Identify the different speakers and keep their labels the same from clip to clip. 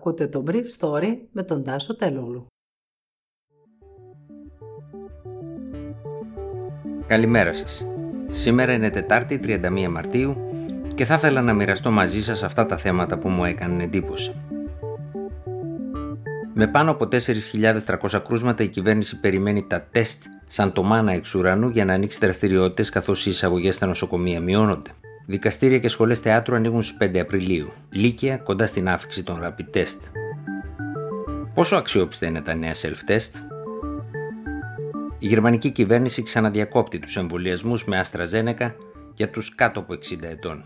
Speaker 1: Ακούτε το Brief Story με τον Τάσο Τελούλου.
Speaker 2: Καλημέρα σας. Σήμερα είναι Τετάρτη 31 Μαρτίου και θα ήθελα να μοιραστώ μαζί σας αυτά τα θέματα που μου έκαναν εντύπωση. Με πάνω από 4.300 κρούσματα η κυβέρνηση περιμένει τα τεστ σαν το μάνα εξ ουρανού για να ανοίξει δραστηριότητες καθώς οι εισαγωγές στα νοσοκομεία μειώνονται. Δικαστήρια και σχολές θεάτρου ανοίγουν στις 5 Απριλίου. Λύκεια κοντά στην άφηξη των rapid test. Πόσο αξιόπιστα είναι τα νέα self-test? Η γερμανική κυβέρνηση ξαναδιακόπτει τους εμβολιασμούς με AstraZeneca για τους κάτω από 60 ετών.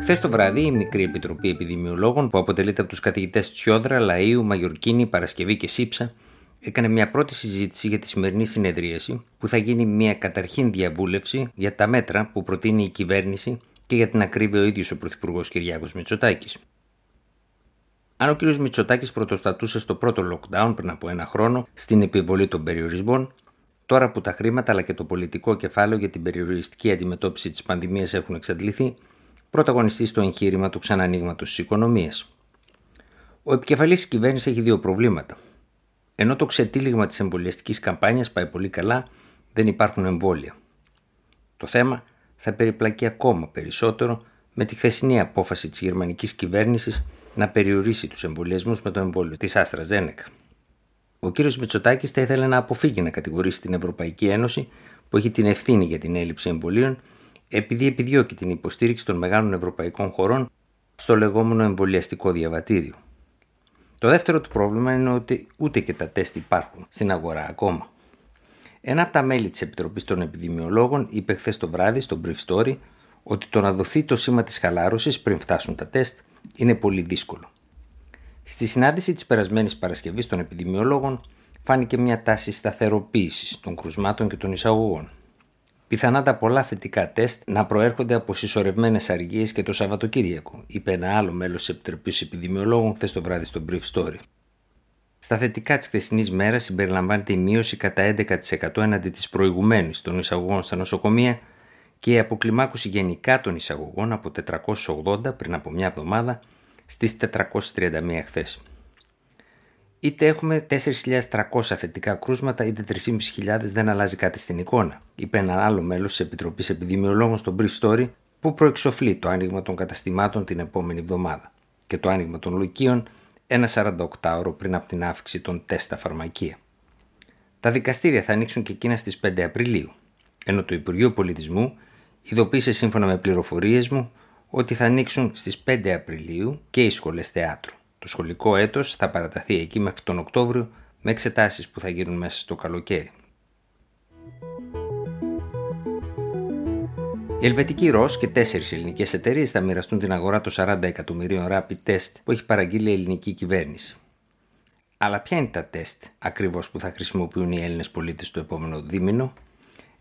Speaker 2: Χθες το βράδυ, η μικρή επιτροπή επιδημιολόγων, που αποτελείται από τους καθηγητές Τσιόδρα, Λαΐου, Μαγιορκίνη, Παρασκευή και Σύψα, έκανε μια πρώτη συζήτηση για τη σημερινή συνεδρίαση, που θα γίνει μια καταρχήν διαβούλευση για τα μέτρα που προτείνει η κυβέρνηση και για την ακρίβεια ο ίδιος ο Πρωθυπουργός Κυριάκος Μητσοτάκης. Αν ο κ. Μητσοτάκης πρωτοστατούσε στο πρώτο lockdown πριν από ένα χρόνο στην επιβολή των περιορισμών, τώρα που τα χρήματα αλλά και το πολιτικό κεφάλαιο για την περιοριστική αντιμετώπιση της πανδημίας έχουν εξαντληθεί, πρωταγωνιστής στο εγχείρημα του ξανανοίγματος της οικονομίας. Ο επικεφαλής της κυβέρνησης έχει δύο προβλήματα. Ενώ το ξετύλιγμα της εμβολιαστικής καμπάνιας πάει πολύ καλά, δεν υπάρχουν εμβόλια. Το θέμα θα περιπλακεί ακόμα περισσότερο με τη χθεσινή απόφαση της γερμανικής κυβέρνησης να περιορίσει τους εμβολιασμούς με το εμβόλιο της Άστρα Ζένεκα. Ο κ. Μητσοτάκης θα ήθελε να αποφύγει να κατηγορήσει την Ευρωπαϊκή Ένωση που έχει την ευθύνη για την έλλειψη εμβολίων επειδή επιδιώκει την υποστήριξη των μεγάλων ευρωπαϊκών χωρών στο λεγόμενο εμβολιαστικό διαβατήριο. Το δεύτερο του πρόβλημα είναι ότι ούτε και τα τεστ υπάρχουν στην αγορά ακόμα. Ένα από τα μέλη της Επιτροπής των Επιδημιολόγων είπε χθες το βράδυ στο Brief Story ότι το να δοθεί το σήμα της χαλάρωσης πριν φτάσουν τα τεστ είναι πολύ δύσκολο. Στη συνάντηση της περασμένης Παρασκευής των Επιδημιολόγων φάνηκε μια τάση σταθεροποίησης των κρουσμάτων και των εισαγωγών. Πιθανά τα πολλά θετικά τεστ να προέρχονται από συσσωρευμένες αργίες και το Σαββατοκύριακο, είπε ένα άλλο μέλος της Επιτροπής Επιδημιολόγων χθες το βράδυ στο Brief Story. Στα θετικά της χθεσινής μέρας συμπεριλαμβάνεται η μείωση κατά 11% έναντι της προηγουμένης των εισαγωγών στα νοσοκομεία και η αποκλιμάκωση γενικά των εισαγωγών από 480 πριν από μια εβδομάδα στις 431 χθες είτε έχουμε 4.300 θετικά κρούσματα, είτε 3.500 δεν αλλάζει κάτι στην εικόνα, είπε ένα άλλο μέλος της Επιτροπής Επιδημιολόγων στο Brief Story που προεξοφλεί το άνοιγμα των καταστημάτων την επόμενη εβδομάδα και το άνοιγμα των λουκίων ένα 48ωρο πριν από την αύξηση των τεστ στα φαρμακεία. Τα δικαστήρια θα ανοίξουν και εκείνα στις 5 Απριλίου, ενώ το Υπουργείο Πολιτισμού ειδοποίησε σύμφωνα με πληροφορίες μου ότι θα ανοίξουν στις 5 Απριλίου και οι σχολές θεάτρου. Το σχολικό έτος θα παραταθεί εκεί μέχρι τον Οκτώβριο με εξετάσεις που θα γίνουν μέσα στο καλοκαίρι. Η Ελβετική ΡΟΣ και τέσσερις ελληνικές εταιρείες θα μοιραστούν την αγορά των 40 εκατομμυρίων rapid test που έχει παραγγείλει η ελληνική κυβέρνηση. Αλλά ποια είναι τα τεστ ακριβώς που θα χρησιμοποιούν οι Έλληνες πολίτες το επόμενο δίμηνο,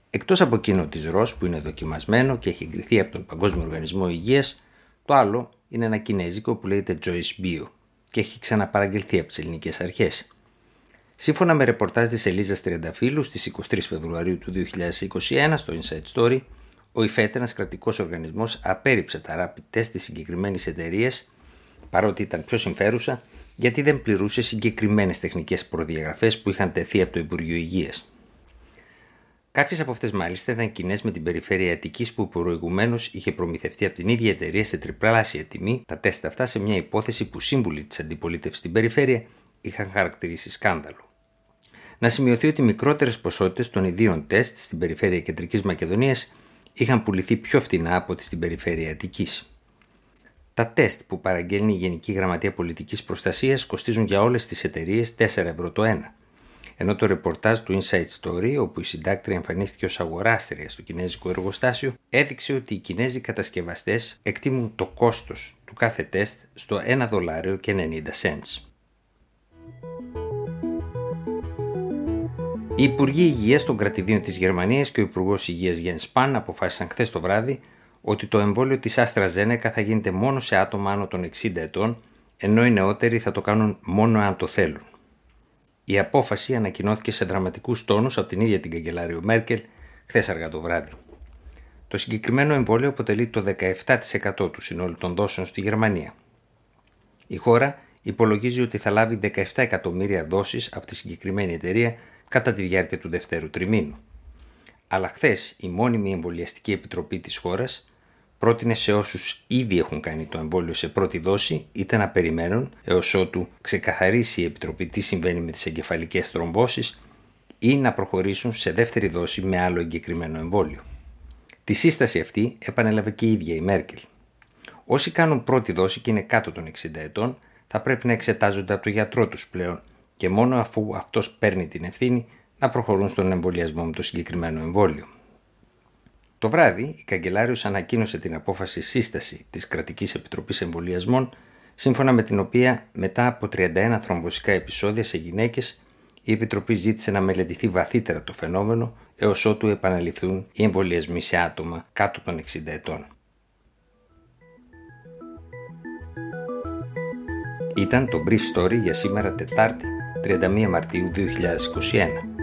Speaker 2: εκτός από εκείνο της ΡΟΣ που είναι δοκιμασμένο και έχει εγκριθεί από τον Παγκόσμιο Οργανισμό Υγείας, το άλλο είναι ένα κινέζικο που λέγεται Joyce Bio και έχει ξαναπαραγγελθεί από τις ελληνικές αρχές. Σύμφωνα με ρεπορτάζ της Ελίζας Τριανταφύλου στις 23 Φεβρουαρίου του 2021 στο Inside Story, ο ΙΦΕΤ, ένα κρατικός οργανισμός, απέρριψε τα rapid test της συγκεκριμένης εταιρείας, παρότι ήταν πιο συμφέρουσα, γιατί δεν πληρούσε συγκεκριμένες τεχνικές προδιαγραφές που είχαν τεθεί από το Υπουργείο Υγείας. Κάποιες από αυτές μάλιστα ήταν κοινές με την περιφέρεια Αττικής που προηγουμένως είχε προμηθευτεί από την ίδια εταιρεία σε τριπλάσια τιμή τα τεστ αυτά σε μια υπόθεση που σύμβουλοι της αντιπολίτευσης στην περιφέρεια είχαν χαρακτηρίσει σκάνδαλο. Να σημειωθεί ότι μικρότερες ποσότητες των ιδίων τεστ στην περιφέρεια Κεντρικής Μακεδονίας είχαν πουληθεί πιο φθηνά από ό,τι στην περιφέρεια Αττικής. Τα τεστ που παραγγέλνει η Γενική Γραμματεία Πολιτικής Προστασίας κοστίζουν για όλες τις εταιρείες 4 ευρώ το ένα ενώ το ρεπορτάζ του Inside Story, όπου η συντάκτρια εμφανίστηκε ως αγοράστρια στο κινέζικο εργοστάσιο, έδειξε ότι οι κινέζοι κατασκευαστές εκτιμούν το κόστος του κάθε τεστ στο 1 δολάριο και 90 cents. Οι Υπουργοί Υγείας των κρατηδίων της Γερμανίας και ο Υπουργός Υγείας Γιάνν Σπάν αποφάσισαν χθες το βράδυ ότι το εμβόλιο της Άστρα Ζένεκα θα γίνεται μόνο σε άτομα άνω των 60 ετών, ενώ οι νεότεροι θα το κάνουν μόνο αν το θέλουν. Η απόφαση ανακοινώθηκε σε δραματικούς τόνους από την ίδια την καγκελάριο Μέρκελ χθες αργά το βράδυ. Το Το συγκεκριμένο εμβόλιο αποτελεί το 17% του συνόλου των δόσεων στη Γερμανία. Η χώρα υπολογίζει ότι θα λάβει 17 εκατομμύρια δόσεις από τη συγκεκριμένη εταιρεία κατά τη διάρκεια του δευτέρου τριμήνου. Αλλά χθες η μόνιμη εμβολιαστική επιτροπή της χώρας πρότεινε σε όσους ήδη έχουν κάνει το εμβόλιο σε πρώτη δόση είτε να περιμένουν έως ότου ξεκαθαρίσει η Επιτροπή τι συμβαίνει με τις εγκεφαλικές θρομβώσεις ή να προχωρήσουν σε δεύτερη δόση με άλλο εγκεκριμένο εμβόλιο. Τη σύσταση αυτή επανέλαβε και η ίδια η Μέρκελ. Όσοι κάνουν πρώτη δόση και είναι κάτω των 60 ετών θα πρέπει να εξετάζονται από το γιατρό τους πλέον και μόνο αφού αυτός παίρνει την ευθύνη να προχωρούν στον εμβολιασμό με το συγκεκριμένο εμβόλιο. Το βράδυ, η Καγκελάριος ανακοίνωσε την απόφαση σύσταση της Κρατικής Επιτροπής Εμβολιασμών, σύμφωνα με την οποία μετά από 31 θρομβωσικά επεισόδια σε γυναίκες, η Επιτροπή ζήτησε να μελετηθεί βαθύτερα το φαινόμενο έως ότου επαναληφθούν οι εμβολιασμοί σε άτομα κάτω των 60 ετών. Ήταν το Brief Story για σήμερα Τετάρτη, 31 Μαρτίου 2021.